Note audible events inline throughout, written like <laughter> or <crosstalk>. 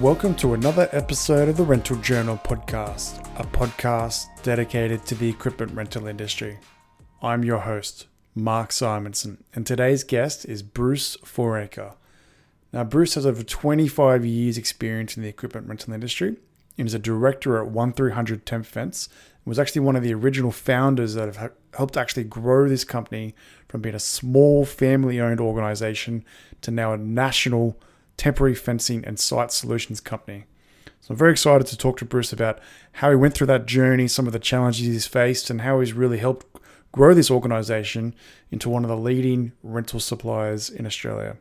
Welcome to another episode of the Rental Journal podcast, a podcast dedicated to the equipment rental industry. I'm your host, Mark Simonson, and today's guest is Bruce Fouracre. Now, Bruce has over 25 years' experience in the equipment rental industry and is a director at 1300 Temp Fence and was actually one of the original founders that have helped actually grow this company from being a small family owned organization to now a national temporary fencing and site solutions company. So I'm very excited to talk to Bruce about how he went through that journey, some of the challenges he's faced, and how he's really helped grow this organization into one of the leading rental suppliers in Australia.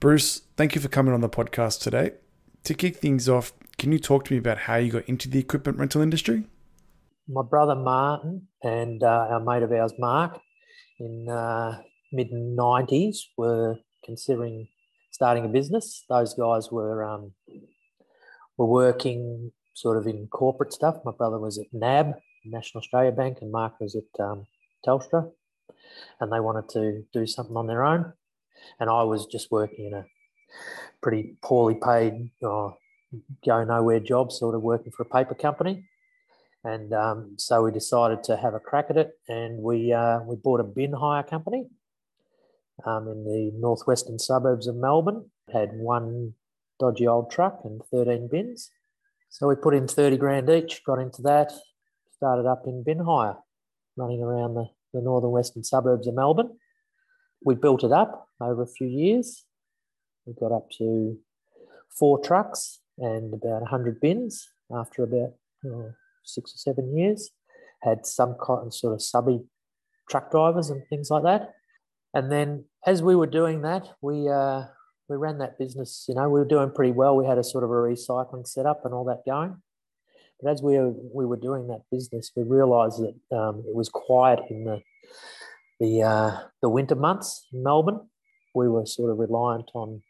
Bruce, thank you for coming on the podcast today. To kick things off, can you talk to me about how you got into the equipment rental industry? My brother Martin and uh, our mate of ours, Mark, in uh, mid 90s were considering starting a business. Those guys were um, were working sort of in corporate stuff. My brother was at NAB, National Australia Bank, and Mark was at um, Telstra, and they wanted to do something on their own. And I was just working in a pretty poorly paid, uh, go nowhere job, sort of working for a paper company. And um, so we decided to have a crack at it, and we uh, we bought a bin hire company um, in the northwestern suburbs of Melbourne. Had one dodgy old truck and 13 bins. So we put in 30 grand each, got into that, started up in bin hire, running around the, the northern western suburbs of Melbourne. We built it up over a few years. We got up to four trucks and about 100 bins after about oh, six or seven years. Had some sort of subby truck drivers and things like that. And then as we were doing that, we uh, we ran that business. You know, we were doing pretty well. We had a sort of a recycling setup and all that going. But as we were, we were doing that business, we realised that um, it was quiet in the the uh, the winter months in Melbourne. We were sort of reliant on.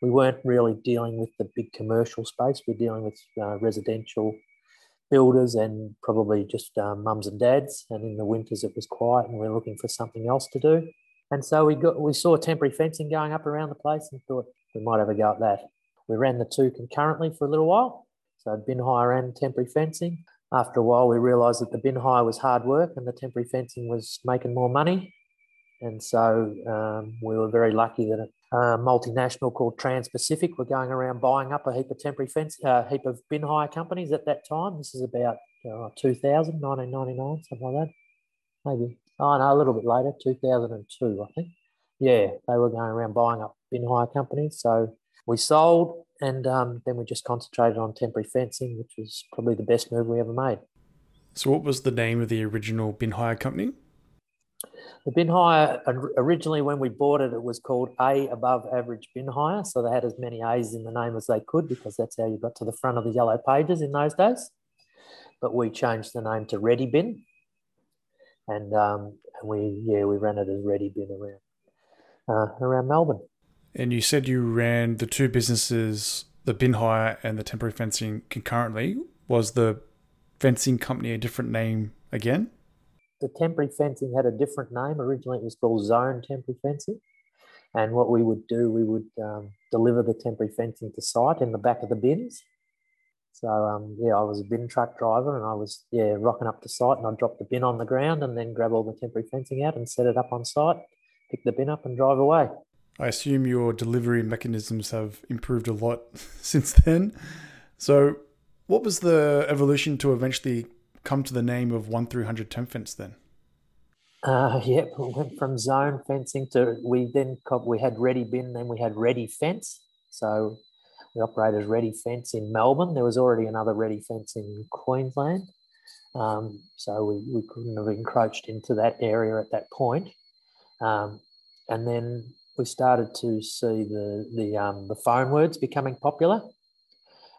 We weren't really dealing with the big commercial space. We're dealing with uh, residential builders and probably just uh, mums and dads. And in the winters, it was quiet, and we we're looking for something else to do. And so we got we saw temporary fencing going up around the place and thought we might have a go at that. We ran the two concurrently for a little while. So bin hire and temporary fencing. After a while, we realised that the bin hire was hard work and the temporary fencing was making more money. And so um, we were very lucky that a multinational called Trans Pacific were going around buying up a heap of temporary fence, a uh, heap of bin hire companies at that time. This is about uh, 2000, 1999, something like that, maybe Oh no, a little bit later, 2002, I think. Yeah, they were going around buying up bin hire companies. So we sold, and um, then we just concentrated on temporary fencing, which was probably the best move we ever made. So, what was the name of the original bin hire company? The bin hire originally, when we bought it, it was called A Above Average Bin Hire. So they had as many A's in the name as they could because that's how you got to the front of the yellow pages in those days. But we changed the name to Ready Bin and um, and we yeah we ran it as Ready Bin around uh, around Melbourne. And you said you ran the two businesses, the bin hire and the temporary fencing, concurrently. Was the fencing company a different name again? The temporary fencing had a different name. Originally, it was called Zone Temporary Fencing. And what we would do, we would um, deliver the temporary fencing to site in the back of the bins. So um, yeah, I was a bin truck driver, and I was yeah rocking up to site, and I'd drop the bin on the ground, and then grab all the temporary fencing out and set it up on site, pick the bin up, and drive away. I assume your delivery mechanisms have improved a lot <laughs> since then. So, what was the evolution to eventually come to the name of one three hundred Temp Fence then? Uh, <laughs> yep, we went from zone fencing to we then we had ready bin, then we had ready fence. So we operated Ready Fence in Melbourne. There was already another Ready Fence in Queensland. Um, so we, we couldn't have encroached into that area at that point. Um, and then we started to see the, the, um, the phone words becoming popular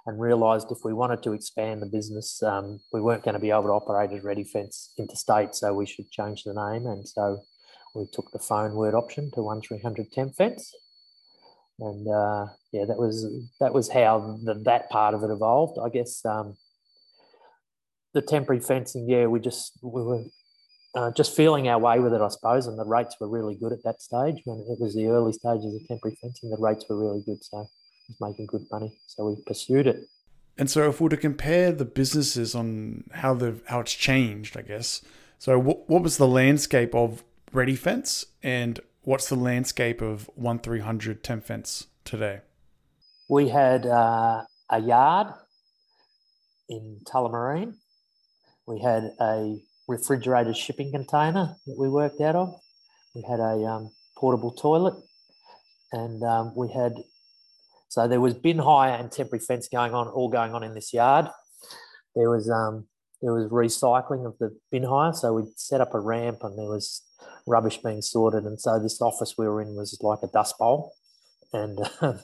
and realised if we wanted to expand the business, um, we weren't going to be able to operate as Ready Fence interstate, so we should change the name. And so we took the phone word option to 1300 Temp Fence and uh, yeah, that was that was how the, that part of it evolved. I guess um, the temporary fencing, yeah, we just we were uh, just feeling our way with it, I suppose, and the rates were really good at that stage when it was the early stages of temporary fencing. The rates were really good, so was making good money. So we pursued it. And so, if we were to compare the businesses on how the how it's changed, I guess. So, what what was the landscape of Ready Fence, and what's the landscape of one three hundred Temp Fence today? We had uh, a yard in Tullamarine. We had a refrigerated shipping container that we worked out of. We had a um, portable toilet, and um, we had so there was bin hire and temporary fence going on, all going on in this yard. There was um, there was recycling of the bin hire, so we set up a ramp, and there was rubbish being sorted, and so this office we were in was like a dust bowl, and <laughs>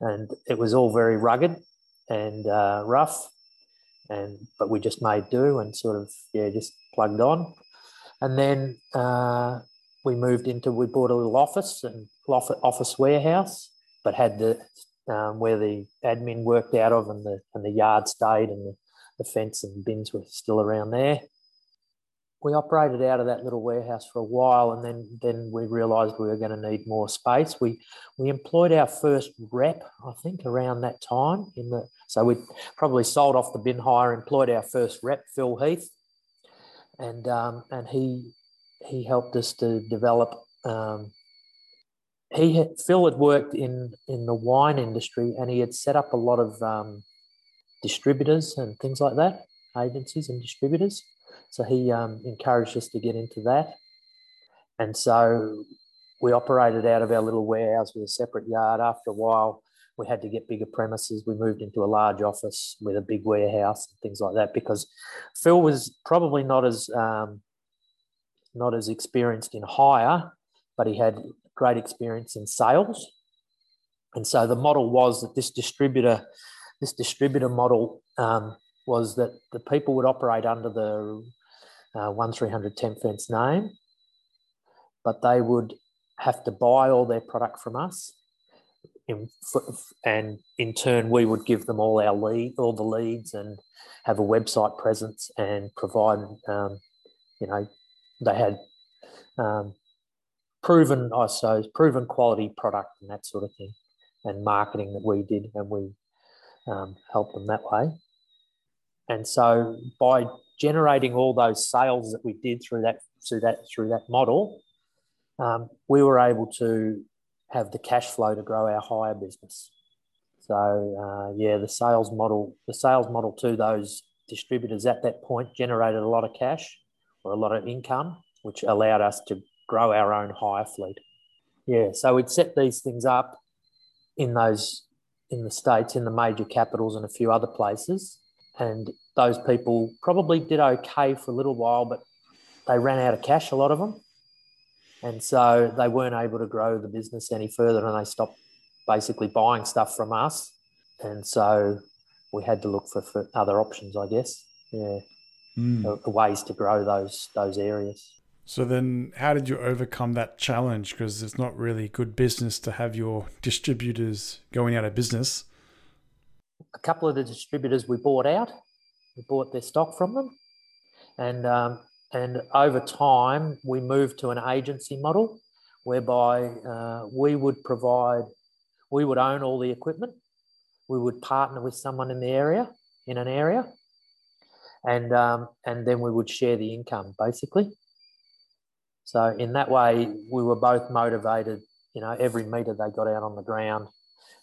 and it was all very rugged and uh, rough, and but we just made do and sort of yeah just plugged on, and then uh, we moved into we bought a little office and office warehouse, but had the um, where the admin worked out of and the and the yard stayed and the, the fence and bins were still around there. We operated out of that little warehouse for a while, and then then we realised we were going to need more space. We we employed our first rep, I think, around that time. In the so we probably sold off the bin hire, employed our first rep, Phil Heath, and um, and he he helped us to develop. Um, he had, Phil had worked in in the wine industry, and he had set up a lot of um, distributors and things like that, agencies and distributors. So he um, encouraged us to get into that, and so we operated out of our little warehouse with a separate yard. After a while, we had to get bigger premises. We moved into a large office with a big warehouse and things like that because Phil was probably not as um, not as experienced in hire, but he had great experience in sales. And so the model was that this distributor, this distributor model um, was that the people would operate under the uh, 1300 Temp Fence name, but they would have to buy all their product from us. In, and in turn, we would give them all our lead, all the leads, and have a website presence and provide, um, you know, they had um, proven, I suppose, proven quality product and that sort of thing, and marketing that we did, and we um, helped them that way. And so by generating all those sales that we did through that through that through that model, um, we were able to have the cash flow to grow our hire business. So uh, yeah, the sales model, the sales model to those distributors at that point generated a lot of cash or a lot of income, which allowed us to grow our own hire fleet. Yeah, so we'd set these things up in those in the states, in the major capitals, and a few other places, and those people probably did okay for a little while, but they ran out of cash, a lot of them, and so they weren't able to grow the business any further, and they stopped basically buying stuff from us, and so we had to look for, for other options, I guess. Yeah, mm. ways to grow those those areas. So then, how did you overcome that challenge? Because it's not really good business to have your distributors going out of business. A couple of the distributors we bought out. We bought their stock from them, and um, and over time we moved to an agency model, whereby uh, we would provide, we would own all the equipment, we would partner with someone in the area, in an area, and um, and then we would share the income basically. So in that way, we were both motivated. You know, every meter they got out on the ground,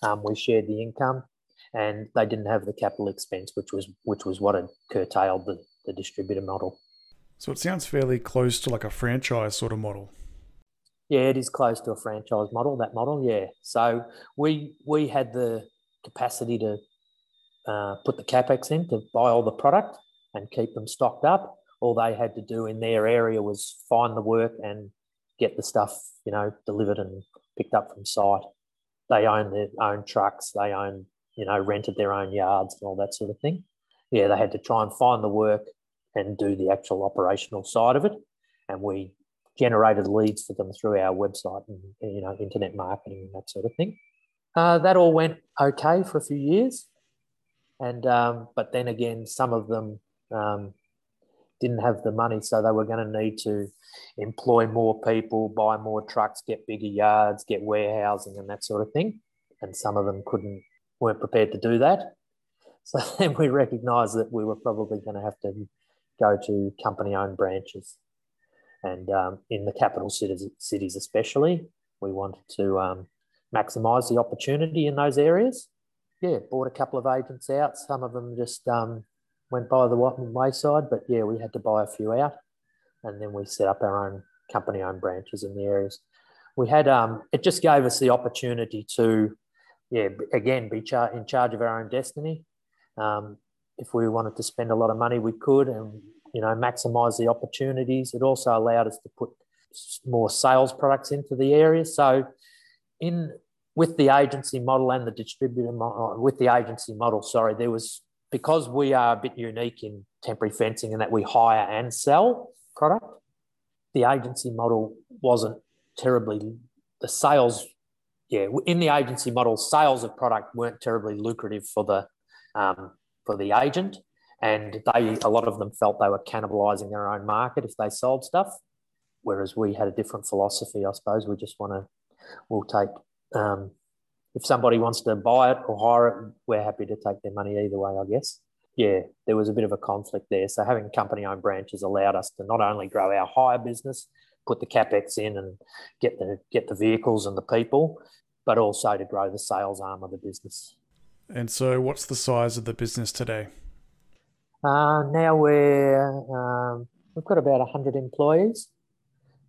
um, we shared the income, and they didn't have the capital expense, which was which was what had curtailed the, the distributor model. So it sounds fairly close to like a franchise sort of model. Yeah, it is close to a franchise model. That model, yeah. So we we had the capacity to uh, put the capex in to buy all the product and keep them stocked up, all they had to do in their area was find the work and get the stuff, you know, delivered and picked up from site. They own their own trucks, they own, you know, rented their own yards and all that sort of thing. Yeah, they had to try and find the work and do the actual operational side of it. And we generated leads for them through our website and, you know, internet marketing and that sort of thing. Uh, that all went okay for a few years. And, um, but then again, some of them um, didn't have the money, so they were going to need to employ more people, buy more trucks, get bigger yards, get warehousing, and that sort of thing. and some of them couldn't weren't prepared to do that. <laughs> So then we recognised that we were probably going to have to go to company-owned branches, and um, in the capital cities, cities especially, we wanted to um, maximise the opportunity in those areas. Yeah, bought a couple of agents out. Some of them just um, went by the wayside, but yeah, we had to buy a few out, and then we set up our own company-owned branches in the areas. We had um, it just gave us the opportunity to, yeah, again, be char- in charge of our own destiny. Um, if we wanted to spend a lot of money, we could, and you know, maximize the opportunities. It also allowed us to put more sales products into the area. So, in with the agency model and the distributor model, with the agency model, sorry, there was because we are a bit unique in temporary fencing in that we hire and sell product the agency model wasn't terribly the sales yeah in the agency model sales of product weren't terribly lucrative for the um, for the agent and they a lot of them felt they were cannibalizing their own market if they sold stuff whereas we had a different philosophy i suppose we just want to we'll take um, if somebody wants to buy it or hire it we're happy to take their money either way i guess yeah, there was a bit of a conflict there. So having company owned branches allowed us to not only grow our hire business, put the capex in and get the get the vehicles and the people, but also to grow the sales arm of the business. And so, what's the size of the business today? Uh, now we're um, we've got about hundred employees.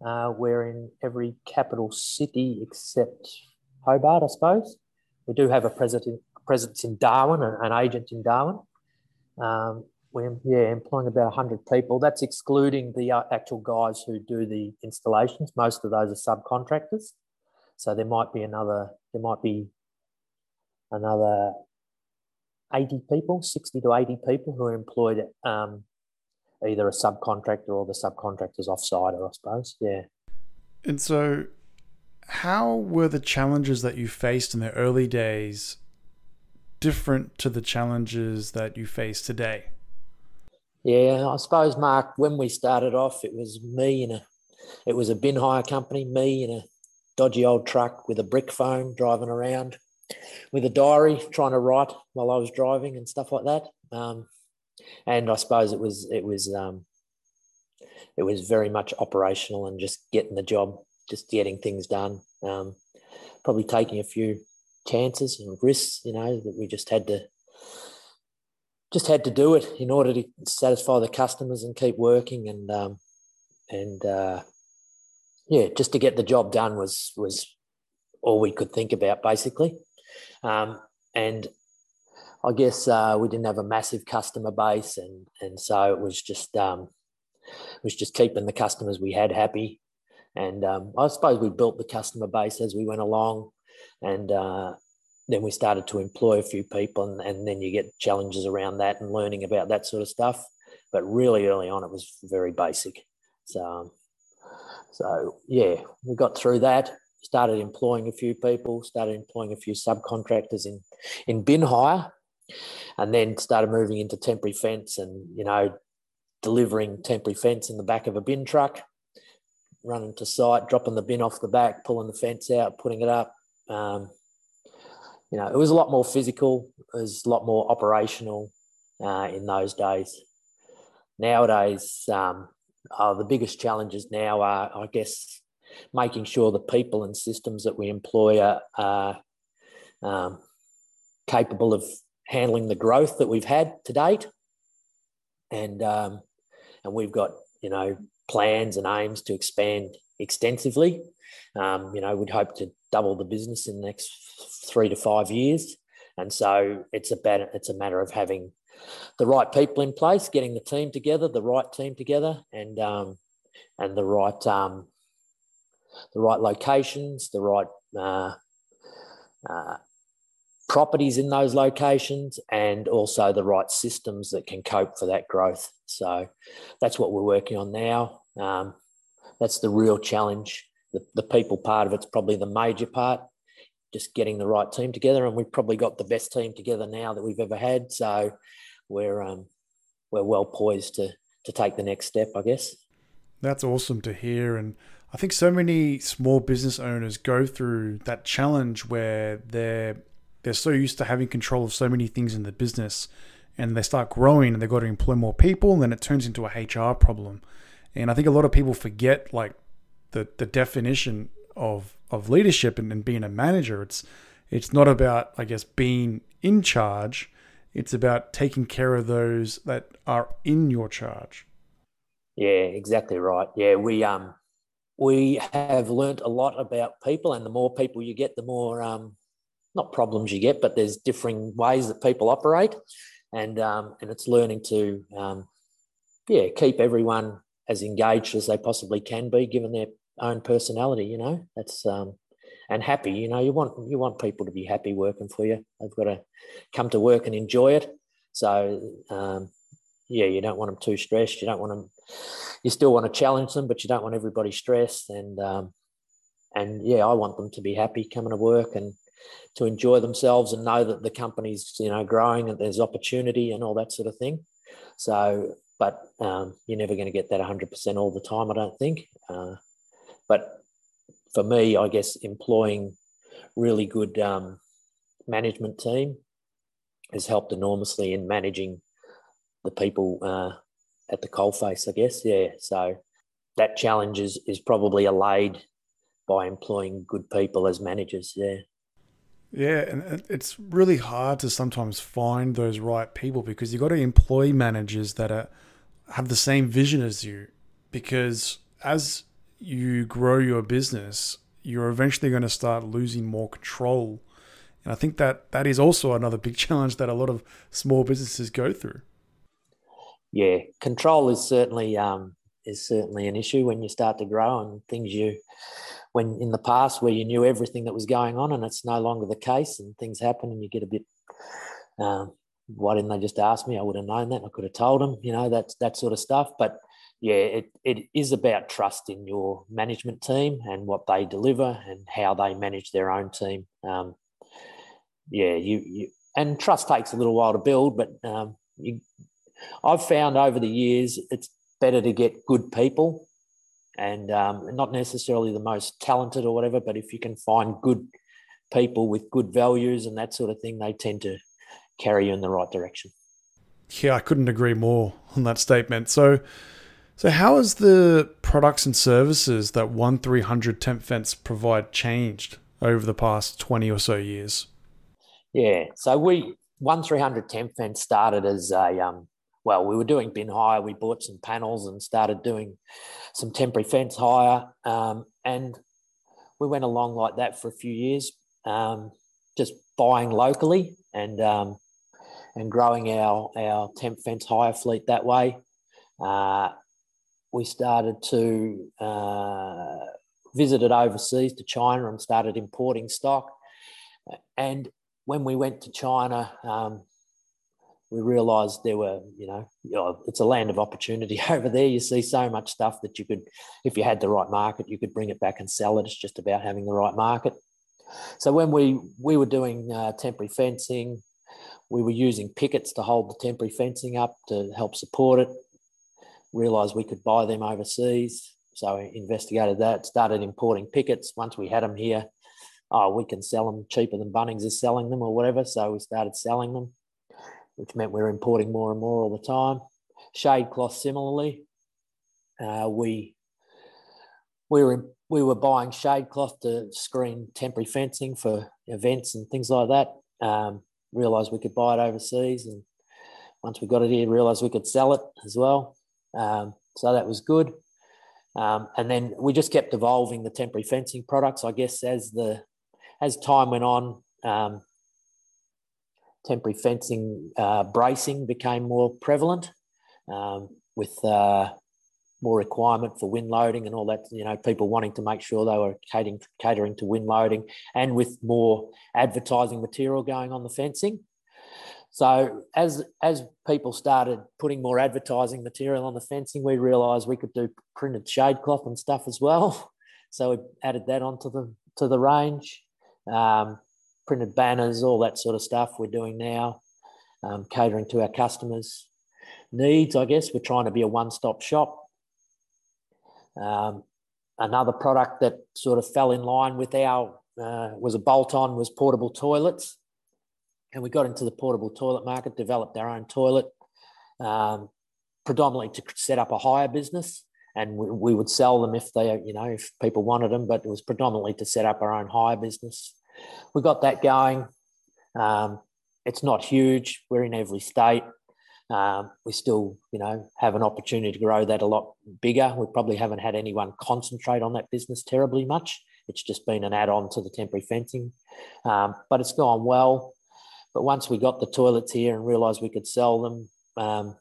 Uh, we're in every capital city except Hobart, I suppose. We do have a presence presence in Darwin, an agent in Darwin. Um, we're yeah employing about 100 people. That's excluding the uh, actual guys who do the installations. Most of those are subcontractors. So there might be another there might be another 80 people, 60 to 80 people who are employed um, either a subcontractor or the subcontractor's offsite, I suppose. Yeah. And so, how were the challenges that you faced in the early days different to the challenges that you face today? Yeah, I suppose, Mark, when we started off, it was me in a, it was a bin hire company, me in a dodgy old truck with a brick phone driving around with a diary trying to write while I was driving and stuff like that. Um, and I suppose it was, it was, um, it was very much operational and just getting the job, just getting things done. Um, probably taking a few chances and risks, you know, that we just had to just had to do it in order to satisfy the customers and keep working and um, and uh, yeah, just to get the job done was was all we could think about basically. Um, and I guess uh, we didn't have a massive customer base, and and so it was just um, it was just keeping the customers we had happy. And um, I suppose we built the customer base as we went along and uh, then we started to employ a few people and, and then you get challenges around that and learning about that sort of stuff but really early on it was very basic so um, so yeah we got through that started employing a few people started employing a few subcontractors in in bin hire and then started moving into temporary fence and you know delivering temporary fence in the back of a bin truck running to site dropping the bin off the back pulling the fence out putting it up um, you know, it was a lot more physical. It was a lot more operational uh, in those days. Nowadays, um, uh, the biggest challenges now are, I guess, making sure the people and systems that we employ are, are um, capable of handling the growth that we've had to date, and um, and we've got you know plans and aims to expand extensively. Um, you know, we'd hope to double the business in the next three to five years. And so it's a it's a matter of having the right people in place, getting the team together, the right team together, and um, and the right um, the right locations, the right uh, uh, properties in those locations, and also the right systems that can cope for that growth. So that's what we're working on now. Um, that's the real challenge. The, the people part of it's probably the major part just getting the right team together. And we've probably got the best team together now that we've ever had. So we're um, we're well poised to to take the next step, I guess. That's awesome to hear, and I think so many small business owners go through that challenge where they're they're so used to having control of so many things in the business and they start growing and they've got to employ more people and then it turns into a HR problem. And I think a lot of people forget like the the definition of of leadership and, and being a manager. It's it's not about, I guess, being in charge. It's about taking care of those that are in your charge. Yeah, exactly right. Yeah, we um we have learnt a lot about people, and the more people you get, the more um, not problems you get, but there's differing ways that people operate, and um, and it's learning to um, yeah keep everyone as engaged as they possibly can be, given their own personality. You know, that's um, and happy. You know, you want you want people to be happy working for you. They've got to come to work and enjoy it. So um, yeah, you don't want them too stressed. You don't want them. You still want to challenge them, but you don't want everybody stressed. And um, and yeah, I want them to be happy coming to work and to enjoy themselves and know that the company's you know growing and there's opportunity and all that sort of thing. So, but um, you're never going to get that 100% all the time, I don't think. Uh, but for me, I guess employing really good um, management team has helped enormously in managing the people uh, at the coalface, I guess. Yeah. So that challenge is, is probably allayed by employing good people as managers. Yeah. Yeah, and it's really hard to sometimes find those right people because you've got to employ managers that are have the same vision as you. Because as you grow your business, you're eventually going to start losing more control. And I think that that is also another big <laughs> challenge that a lot of small businesses go through yeah, control is certainly um, is certainly an issue when you start to grow and things you when in the past where you knew everything that was going on and it's no longer the case and things happen and you get a bit um, why didn't they just ask me? I would have known that. I could have told them, you know, that that sort of stuff. But yeah, it, it is about trust in your management team and what they deliver and how they manage their own team. Um, yeah, you, you and trust takes a little while to build, but um, you I've found over the years it's better to get good people and um, not necessarily the most talented or whatever, but if you can find good people with good values and that sort of thing, they tend to carry you in the right direction. Yeah, I couldn't agree more on that statement. So, so how has the products and services that one three hundred Temp Fence provide changed over the past twenty or so years? Yeah, so we one three hundred Temp Fence started as a um, well, we were doing bin hire. We bought some panels and started doing some temporary fence hire. Um, and we went along like that for a few years, um, just buying locally and um, and growing our our temp fence hire fleet that way. Uh, we started to uh, visited overseas to China and started importing stock. And when we went to China, um, we realised there were, you know, you know, it's a land of opportunity <laughs> over there. You see so much stuff that you could, if you had the right market, you could bring it back and sell it. It's just about having the right market. So when we we were doing uh, temporary fencing, we were using pickets to hold the temporary fencing up to help support it. Realised we could buy them overseas, so I investigated that. Started importing pickets. Once we had them here, oh, we can sell them cheaper than Bunnings is selling them or whatever. So we started selling them which meant we were importing more and more all the time. Shade cloth, similarly, uh, we we were we were buying shade cloth to screen temporary fencing for events and things like that. Um, realised we could buy it overseas, and once we got it here, realised we could sell it as well. Um, so that was good. Um, and then we just kept evolving the temporary fencing products. I guess as the as time went on, um, temporary fencing uh, bracing became more prevalent um, with uh, more requirement for wind loading and all that, you know, people wanting to make sure they were catering, catering to wind loading and with more advertising material going on the fencing. So as as people started putting more advertising material on the fencing, we realised we could do printed shade cloth and stuff as well. <laughs> So we added that onto the to the range. Um, printed banners, all that sort of stuff we're doing now, um, catering to our customers' needs. I guess we're trying to be a one-stop shop. Um, another product that sort of fell in line with our uh, was a bolt on was portable toilets, and we got into the portable toilet market, developed our own toilet, um, predominantly to set up a hire business, and we, we, would sell them if they you know if people wanted them, but it was predominantly to set up our own hire business. We got that going. Um, it's not huge. We're in every state. Um, we still, you know, have an opportunity to grow that a lot bigger. We probably haven't had anyone concentrate on that business terribly much. It's just been an add-on to the temporary fencing, um, but it's gone well. But once we got the toilets here and realised we could sell them, um,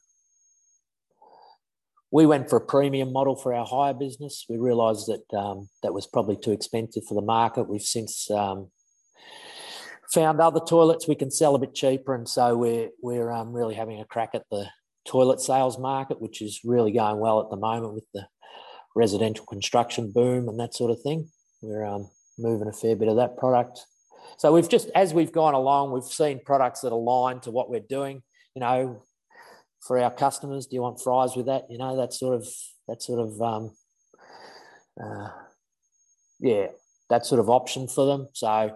we went for a premium model for our hire business. We realised that um, that was probably too expensive for the market. We've since um, found other toilets we can sell a bit cheaper, and so we're we're um, really having a crack at the toilet sales market, which is really going well at the moment with the residential construction boom and that sort of thing. We're um, moving a fair bit of that product. So we've just as we've gone along, we've seen products that align to what we're doing. You know, for our customers, do you want fries with that? You know, that sort of that sort of um, uh, yeah, that sort of option for them. So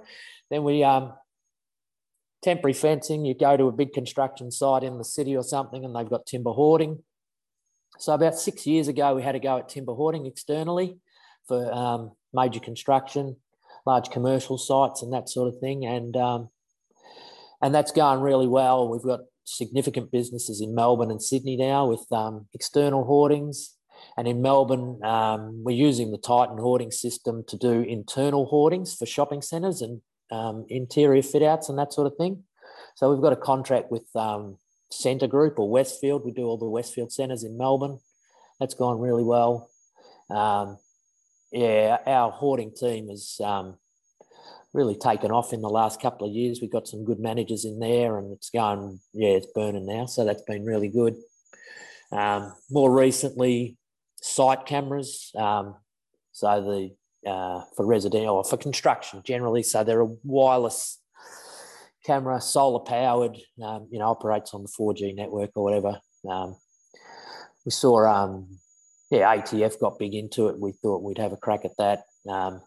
then we um, temporary fencing, you go to a big construction site in the city or something and they've got timber hoarding. So about six years ago, we had to go at timber hoarding externally for um, major construction, large commercial sites and that sort of thing. And, um, and that's going really well. We've got significant businesses in Melbourne and Sydney now with um, external hoardings. And in Melbourne, um, we're using the Titan hoarding system to do internal hoardings for shopping centres and um, interior fit outs and that sort of thing. So we've got a contract with um, Scentre Group or Westfield. We do all the Westfield centres in Melbourne. That's gone really well. Um, yeah, our hoarding team has um, really taken off in the last couple of years. We've got some good managers in there, and it's going, yeah, it's burning now. So that's been really good. Um, more recently, site cameras. Um, so the uh, for residential or for construction generally. So they're a wireless camera, solar powered, um, you know, operates on the 4G network or whatever. Um, we saw, um, yeah, ATF got big into it. We thought we'd have a crack at that. Um,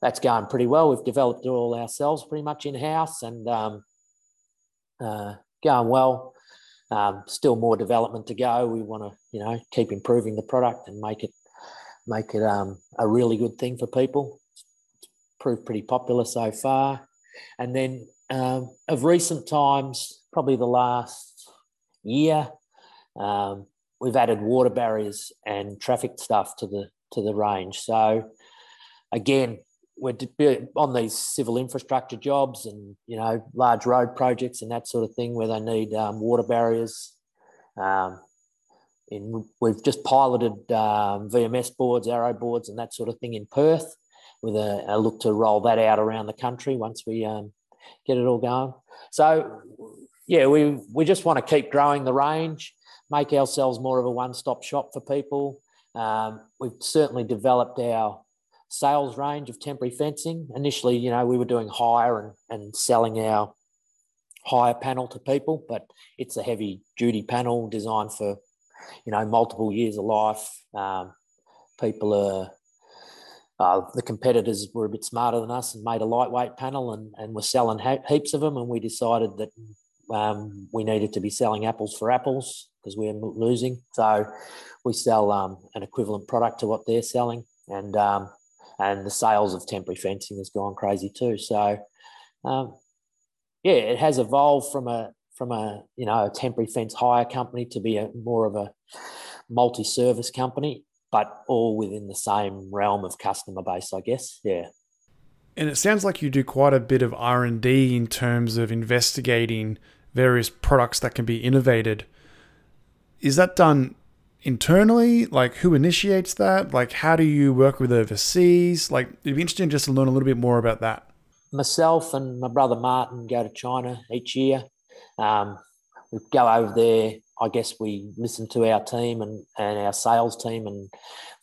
that's going pretty well. We've developed it all ourselves pretty much in house and um, uh, going well. Um, still more development to go. We want to, you know, keep improving the product and make it make it um, a really good thing for people. It's proved pretty popular so far. And then um, of recent times, probably the last year, um, we've added water barriers and traffic stuff to the to the range. So again, we're on these civil infrastructure jobs and you know large road projects and that sort of thing where they need um, water barriers. Um, in, we've just piloted um, VMS boards, arrow boards, and that sort of thing in Perth, with a, a look to roll that out around the country once we um, get it all going. So, yeah, we we just want to keep growing the range, make ourselves more of a one-stop shop for people. Um, we've certainly developed our sales range of temporary fencing. Initially, you know, we were doing hire and, and selling our hire panel to people, but it's a heavy duty panel designed for you know, multiple years of life. Um, people are, uh, the competitors were a bit smarter than us and made a lightweight panel and, and were selling ha- heaps of them. And we decided that um, we needed to be selling apples for apples because we are losing. So we sell um, an equivalent product to what they're selling. And, um, and the sales of temporary fencing has gone crazy too. So, um, yeah, it has evolved from a from a you know a temporary fence hire company to be a more of a multi-service company, but all within the same realm of customer base, I guess. Yeah. And it sounds like you do quite a bit of R and D in terms of investigating various products that can be innovated. Is that done internally? Like, who initiates that? Like, how do you work with overseas? Like, it'd be interesting just to learn a little bit more about that. Myself and my brother Martin go to China each year um, we go over there. I guess we listen to our team and, and our sales team and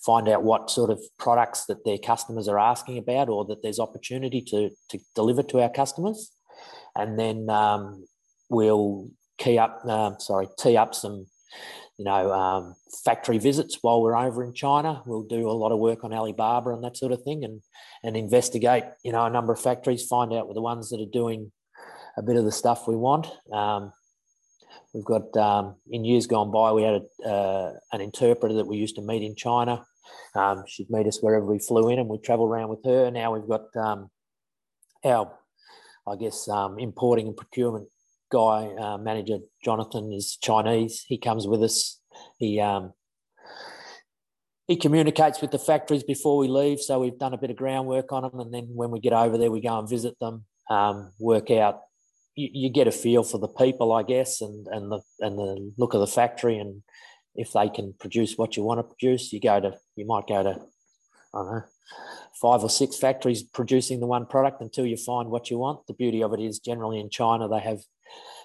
find out what sort of products that their customers are asking about or that there's opportunity to, to deliver to our customers. And then um, we'll key up, uh, sorry, tee up some you know, um, factory visits while we're over in China. We'll do a lot of work on Alibaba and that sort of thing, and and investigate, you know, a number of factories, find out the ones that are doing a bit of the stuff we want. Um, we've got um, in years gone by, we had a, uh, an interpreter that we used to meet in China. Um, she'd meet us wherever we flew in, and we'd travel around with her. Now we've got um, our, I guess, um, importing and procurement guy, uh, manager Jonathan, is Chinese. He comes with us. He um, he communicates with the factories before we leave, so we've done a bit of groundwork on them, and then when we get over there, we go and visit them, um, work out. You, you, get a feel for the people, I guess, and and the and the look of the factory, and if they can produce what you want to produce, you go to you might go to I don't know five or six factories producing the one product until you find what you want. The beauty of it is generally in China they have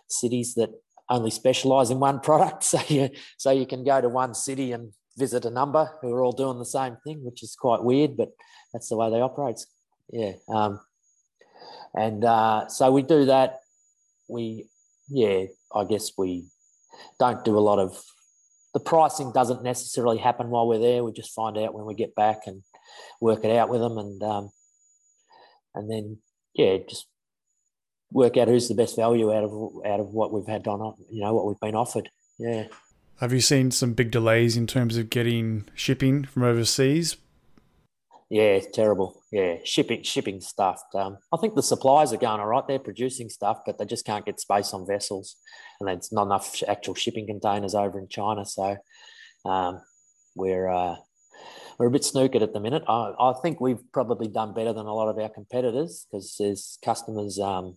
cities that only specialize in one product. <laughs> So you, so you can go to one city and visit a number who are all doing the same thing, which is quite weird, but that's the way they operate. Yeah. Um, and uh, so we do that. We, yeah, I guess we don't do a lot of the pricing doesn't necessarily happen while we're there. We just find out when we get back and work it out with them, and um, and then yeah, just work out who's the best value out of out of what we've had on, you know, what we've been offered. Yeah. Have you seen some big delays in terms of getting shipping from overseas? Yeah, it's terrible. Yeah, shipping shipping stuff. Um, I think the suppliers are going all right. They're producing stuff, but they just can't get space on vessels, and there's not enough actual shipping containers over in China. So um, we're uh, we're a bit snookered at the minute. I, I, think we've probably done better than a lot of our competitors because there's customers um,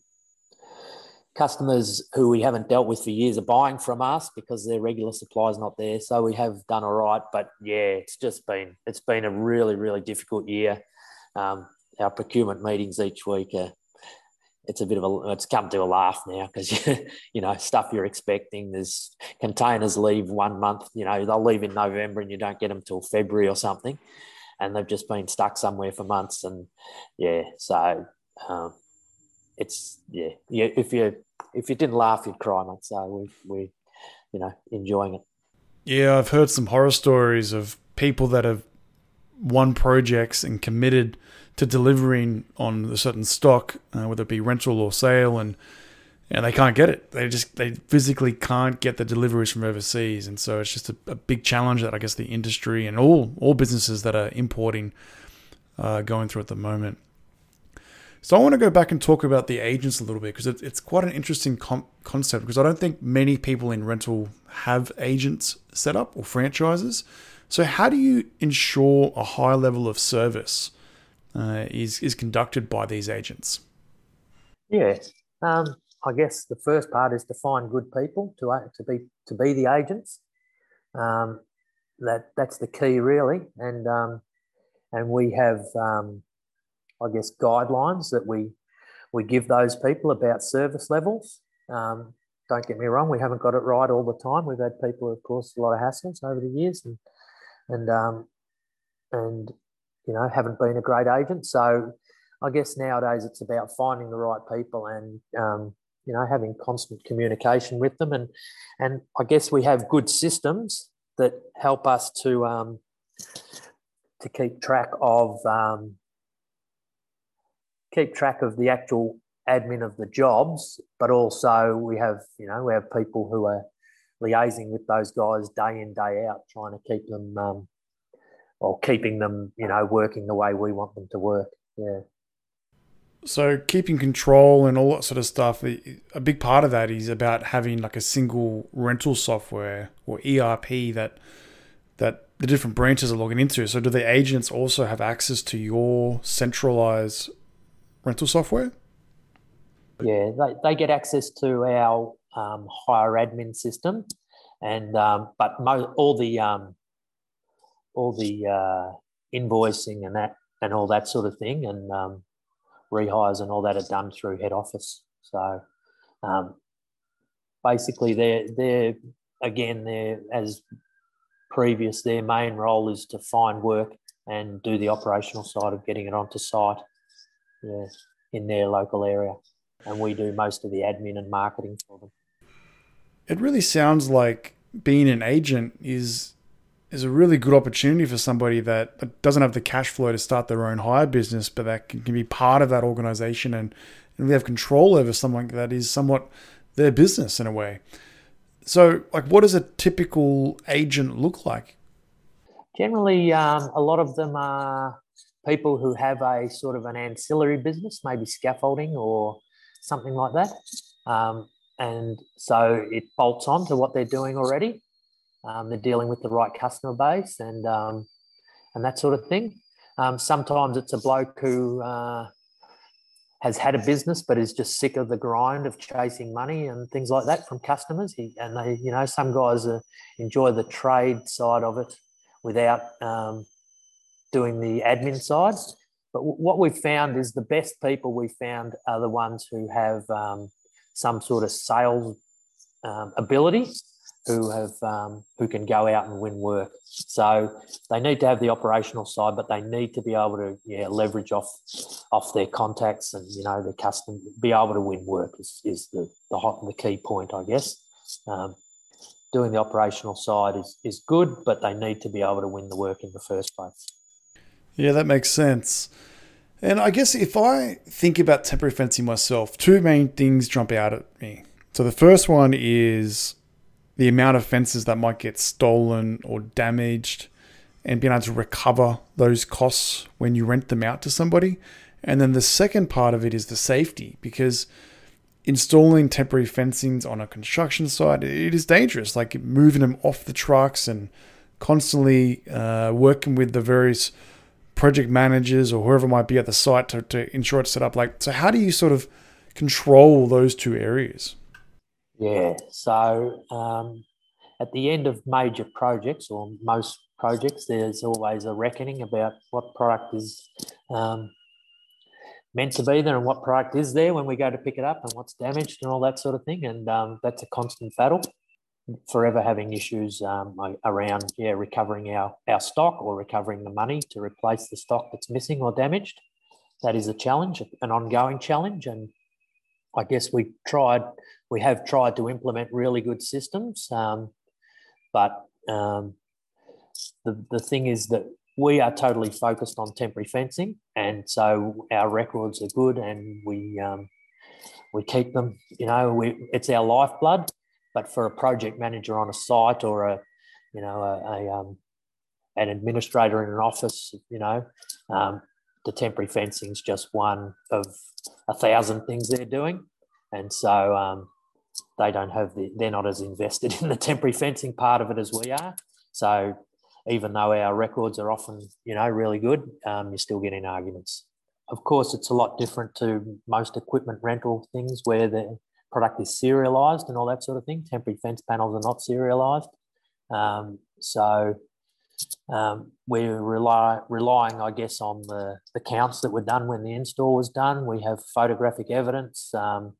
customers who we haven't dealt with for years are buying from us because their regular supply is not there. So we have done all right, but yeah, it's just been it's been a really really difficult year. Um, our procurement meetings each week are it's a bit of a it's come to a laugh now because <laughs> you know stuff you're expecting there's containers leave one month you know they'll leave in november and you don't get them till february or something and they've just been stuck somewhere for months and yeah so um, it's yeah, yeah. If you if you didn't laugh, you'd cry, mate. So we we you know enjoying it. Yeah, I've heard some horror stories of people that have won projects and committed to delivering on a certain stock, uh, whether it be rental or sale, and and they can't get it. They just they physically can't get the deliveries from overseas, and so it's just a, a big challenge that I guess the industry and all all businesses that are importing uh, going through at the moment. So I want to go back and talk about the agents a little bit because it's quite an interesting com- concept because I don't think many people in rental have agents set up or franchises. So how do you ensure a high level of service uh, is is conducted by these agents? Yeah, um, I guess the first part is to find good people to uh, to be to be the agents. Um, that that's the key really, and um, and we have um, I guess, guidelines that we we give those people about service levels. Um, don't get me wrong, we haven't got it right all the time. We've had people, of course, a lot of hassles over the years, and and um, and you know haven't been a great agent. So I guess nowadays it's about finding the right people and um, you know having constant communication with them, and and I guess we have good systems that help us to um, to keep track of um, keep track of the actual admin of the jobs, but also we have, you know, we have people who are liaising with those guys day in, day out, trying to keep them, um, or keeping them, you know, working the way we want them to work. Yeah. So keeping control and all that sort of stuff, a big part of that is about having like a single rental software or ERP that that the different branches are logging into. So do the agents also have access to your centralized rental software? Yeah, they, they get access to our um, hire admin system, and um, but mo- all the um, all the uh, invoicing and that and all that sort of thing, and um, rehires and all that are done through head office. So um, basically, they're they're again they're as previous. Their main role is to find work and do the operational side of getting it onto site yeah, in their local area. And we do most of the admin and marketing for them. It really sounds like being an agent is is a really good opportunity for somebody that doesn't have the cash flow to start their own hire business, but that can, can be part of that organization and, and we have control over something that is somewhat their business in a way. So, like, what does a typical agent look like? Generally, um, a lot of them are people who have a sort of an ancillary business, maybe scaffolding or something like that. Um, and so it bolts on to what they're doing already. Um, they're dealing with the right customer base and um, and that sort of thing. Um, sometimes it's a bloke who uh, has had a business but is just sick of the grind of chasing money and things like that from customers. He, and they, you know, some guys uh, enjoy the trade side of it without um, doing the admin side. But w- what we've found is the best people we found are the ones who have um, some sort of sales um, ability who have um, who can go out and win work. So they need to have the operational side, but they need to be able to yeah leverage off off their contacts and you know their custom be able to win work is, is the the, hot, the key point, I guess. Um, doing the operational side is is good, but they need to be able to win the work in the first place. Yeah, that makes sense. And I guess if I think about temporary fencing myself, two main things jump out at me. So the first one is the amount of fences that might get stolen or damaged and being able to recover those costs when you rent them out to somebody. And then the second part of it is the safety because installing temporary fencings on a construction site it is dangerous like moving them off the trucks and constantly uh, working with the various project managers or whoever might be at the site to, to ensure it's set up like so how do you sort of control those two areas yeah. So um, at the end of major projects or most projects, there's always a reckoning about what product is um, meant to be there and what product is there when we go to pick it up and what's damaged and all that sort of thing. And um, that's a constant battle. Forever having issues um, around yeah recovering our our stock or recovering the money to replace the stock that's missing or damaged. That is a challenge, an ongoing challenge, and I guess we tried, we have tried to implement really good systems, um, but um, the the thing is that we are totally focused on temporary fencing, and so our records are good, and we um, we keep them. You know, we it's our lifeblood. But for a project manager on a site or a you know a, a um, an administrator in an office, you know, um, the temporary fencing is just one of a thousand things they're doing, and so um, they don't have the they're not as invested <laughs> in the temporary fencing part of it as we are. So even though our records are often you know really good, um, you're still getting arguments. Of course, it's a lot different to most equipment rental things where the product is serialized and all that sort of thing. Temporary fence panels are not serialized, um, so um, we're rely, relying, I guess, on the, the counts that were done when the install was done. We have photographic evidence. Um,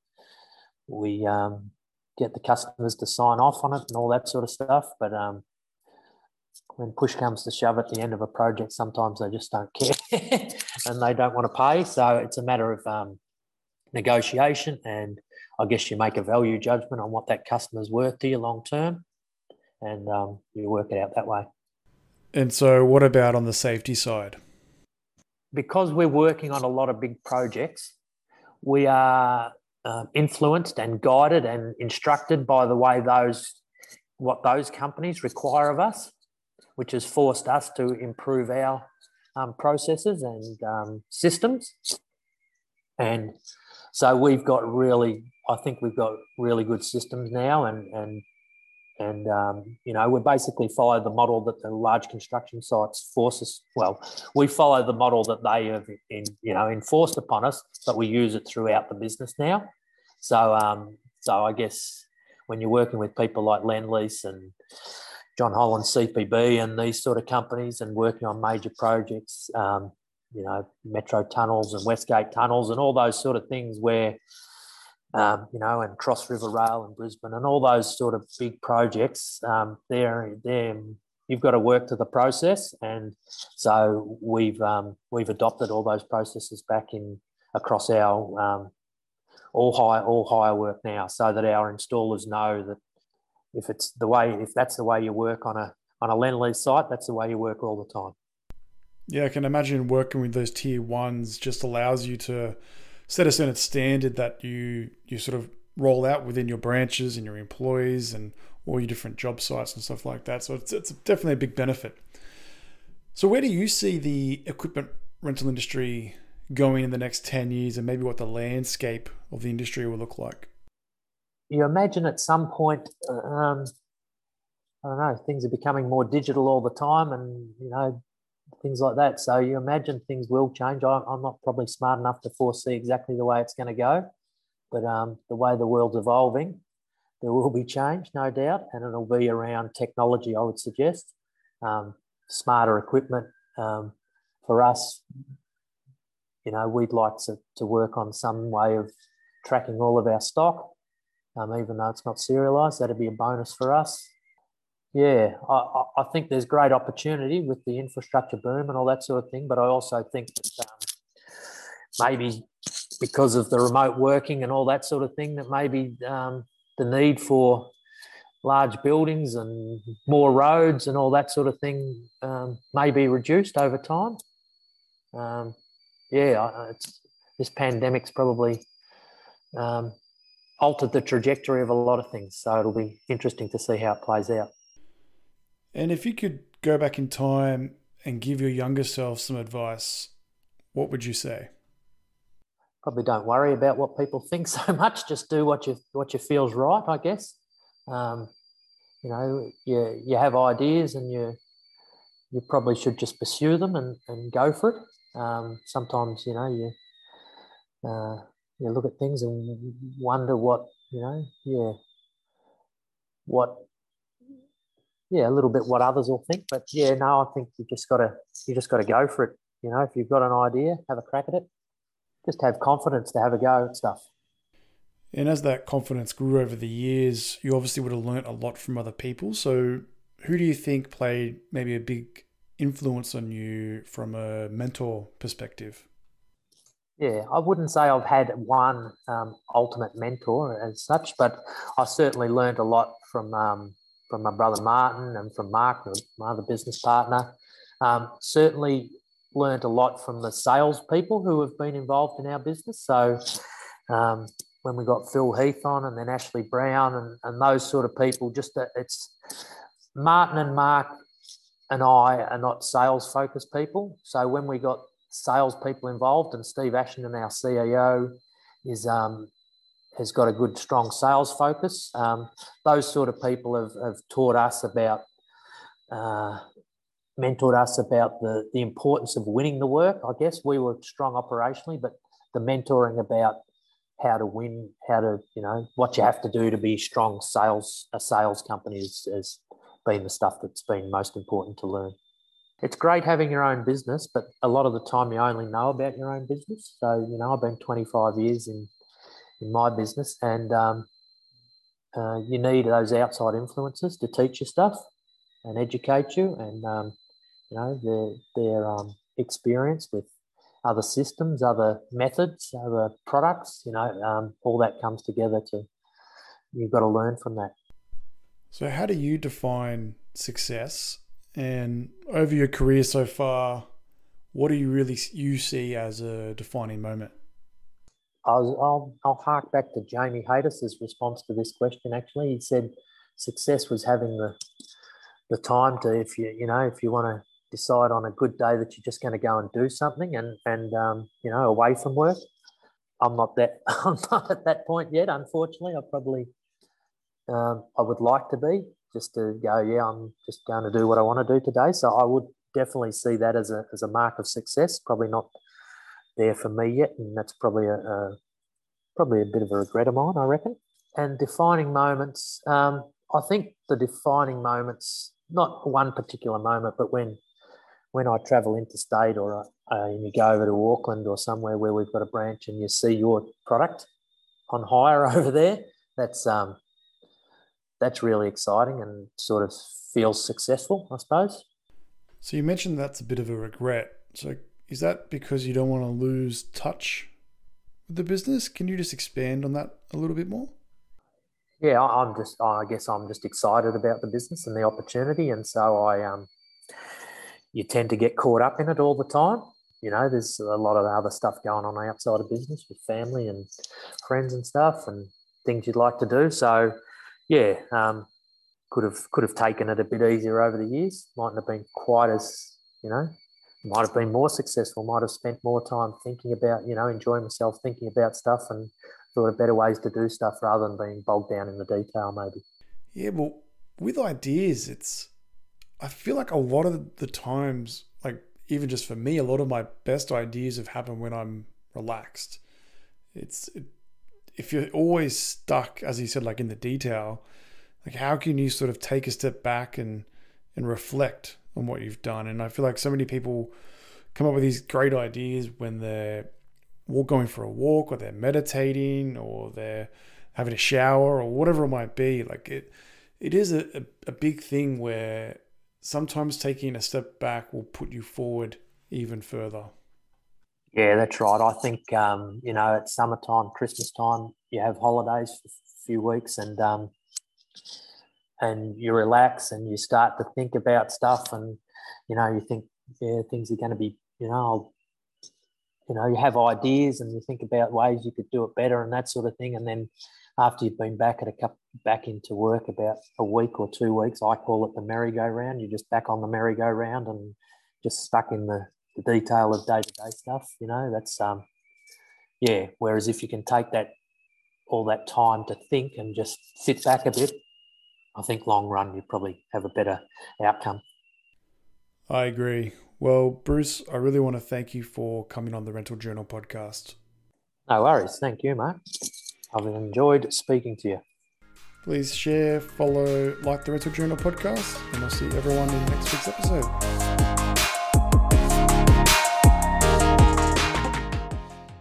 we um, get the customers to sign off on it and all that sort of stuff. But um, when push comes to shove at the end of a project, sometimes they just don't care <laughs> and they don't want to pay. So it's a matter of um, negotiation, and I guess you make a value judgment on what that customer's worth to you long term, and um, you work it out that way. And so, what about on the safety side? Because we're working on a lot of big projects, we are uh, influenced and guided and instructed by the way those what those companies require of us, which has forced us to improve our um, processes and um, systems. And so we've got really, I think we've got really good systems now, and and and um, you know we basically follow the model that the large construction sites force us well we follow the model that they have in, you know enforced upon us but we use it throughout the business now. So um, so i guess when you're working with people like Lendlease and john holland cpb and these sort of companies and working on major projects um, you know metro tunnels and westgate tunnels and all those sort of things where um, you know, and Cross River Rail in Brisbane and all those sort of big projects. Um, they're, they're, you've got to work to the process, and so we've um, we've adopted all those processes back in across our um, all high all hire work now, so that our installers know that if it's the way, if that's the way you work on a on a Lendlease site, that's the way you work all the time. Yeah, I can imagine working with those tier ones just allows you to set a certain standard that you you sort of roll out within your branches and your employees and all your different job sites and stuff like that. So it's, it's definitely a big benefit. So where do you see the equipment rental industry going in the next 10 years and maybe what the landscape of the industry will look like? You imagine at some point, um, I don't know, things are becoming more digital all the time and, you know, things like that. So you imagine things will change. I'm not probably smart enough to foresee exactly the way it's going to go, but um, the way the world's evolving, there will be change, no doubt, and it'll be around technology, I would suggest. Um, smarter equipment. Um, for us, you know, we'd like to, to work on some way of tracking all of our stock, um, even though it's not serialized. That'd be a bonus for us. Yeah, I, I think there's great opportunity with the infrastructure boom and all that sort of thing. But I also think that um, maybe because of the remote working and all that sort of thing, that maybe um, the need for large buildings and more roads and all that sort of thing um, may be reduced over time. Um, yeah, this pandemic's probably um, altered the trajectory of a lot of things. So it'll be interesting to see how it plays out. And if you could go back in time and give your younger self some advice, what would you say? Probably don't worry about what people think <laughs> so much. Just do what you what you feels right, I guess. Um, you know, you you have ideas and you you probably should just pursue them and, and go for it. Um, sometimes, you know, you uh, you look at things and wonder what, you know, yeah, what, yeah, a little bit what others will think. But yeah, no, I think you just gotta you just gotta go for it. You know, if you've got an idea, have a crack at it. Just have confidence to have a go at stuff. And as that confidence grew over the years, you obviously would have learnt a lot from other people. So, who do you think played maybe a big influence on you from a mentor perspective? Yeah, I wouldn't say I've had one um, ultimate mentor as such, but I certainly learned a lot from um, from my brother Martin and from Mark, my other business partner. Um, certainly learned a lot from the sales people who have been involved in our business. So um, when we got Phil Heath on and then Ashley Brown and, and those sort of people. Just that it's Martin and Mark and I are not sales focused people. So when we got sales people involved and Steve Ashton, and our CEO, is um, has got a good strong sales focus. Um, those sort of people have, have taught us about uh, mentored us about the, the importance of winning the work. I guess we were strong operationally, but the mentoring about how to win, how to, you know, what you have to do to be strong sales, a sales company has, has been the stuff that's been most important to learn. It's great having your own business, but a lot of the time you only know about your own business. So, you know, I've been 25 years in, in my business and um, uh, you need those outside influences to teach you stuff and educate you and, um, you know, their, their um, experience with other systems, other methods, other products. You know, um, all that comes together to you've got to learn from that. So, how do you define success? And over your career so far, what do you really you see as a defining moment? I'll, I'll, I'll hark back to Jamie Haytis's response to this question. Actually, he said success was having the the time to, if you you know, if you want to decide on a good day that you're just going to go and do something and and um, you know away from work. I'm not that <laughs> I'm not at that point yet. Unfortunately, I probably um, I would like to be just to go. Yeah, I'm just going to do what I want to do today. So I would definitely see that as a as a mark of success. Probably not there for me yet, and that's probably a, a probably a bit of a regret of mine, I reckon. And defining moments, um, I think the defining moments, not one particular moment, but when when I travel interstate or uh, you go over to Auckland or somewhere where we've got a branch and you see your product on hire <laughs> over there, that's um, that's really exciting and sort of feels successful, I suppose. So you mentioned that's a bit of a regret. So is that because you don't want to lose touch with the business? Can you just expand on that a little bit more? yeah, I'm just, I guess I'm just excited about the business and the opportunity. And so I, um, you tend to get caught up in it all the time. You know, there's a lot of other stuff going on outside of business with family and friends and stuff and things you'd like to do. So, yeah, um, could have could have taken it a bit easier over the years. Mightn't have been quite as you know, might have been more successful. Might have spent more time thinking about you know enjoying myself, thinking about stuff, and thought of better ways to do stuff rather than being bogged down in the detail. Maybe. Yeah, well, with ideas, it's I feel like a lot of the times, like even just for me, a lot of my best ideas have happened when I'm relaxed. It's it, if you're always stuck, as you said, like in the detail, like how can you sort of take a step back and and reflect on what you've done? And I feel like so many people come up with these great ideas when they're going for a walk or they're meditating or they're having a shower or whatever it might be. Like it, it is a, a, big thing where sometimes taking a step back will put you forward even further. Yeah, that's right. I think um, you know it's summertime, Christmas time. You have holidays for a few weeks, and um, and you relax and you start to think about stuff and you know you think yeah things are going to be you know you know you have ideas and you think about ways you could do it better and that sort of thing. And then after you've been back at a couple back into work about a week or two weeks i call it the merry-go-round. You're just back on the merry-go-round and just stuck in the, the detail of day-to-day stuff you know? That's um yeah. Whereas if you can take that all that time to think and just sit back a bit I think long run you probably have a better outcome. I agree. Well, Bruce, I really want to thank you for coming on the Rental Journal podcast. No worries. Thank you, mate. I've enjoyed speaking to you. Please share, follow, like the Rental Journal podcast, and I'll see everyone in next week's episode.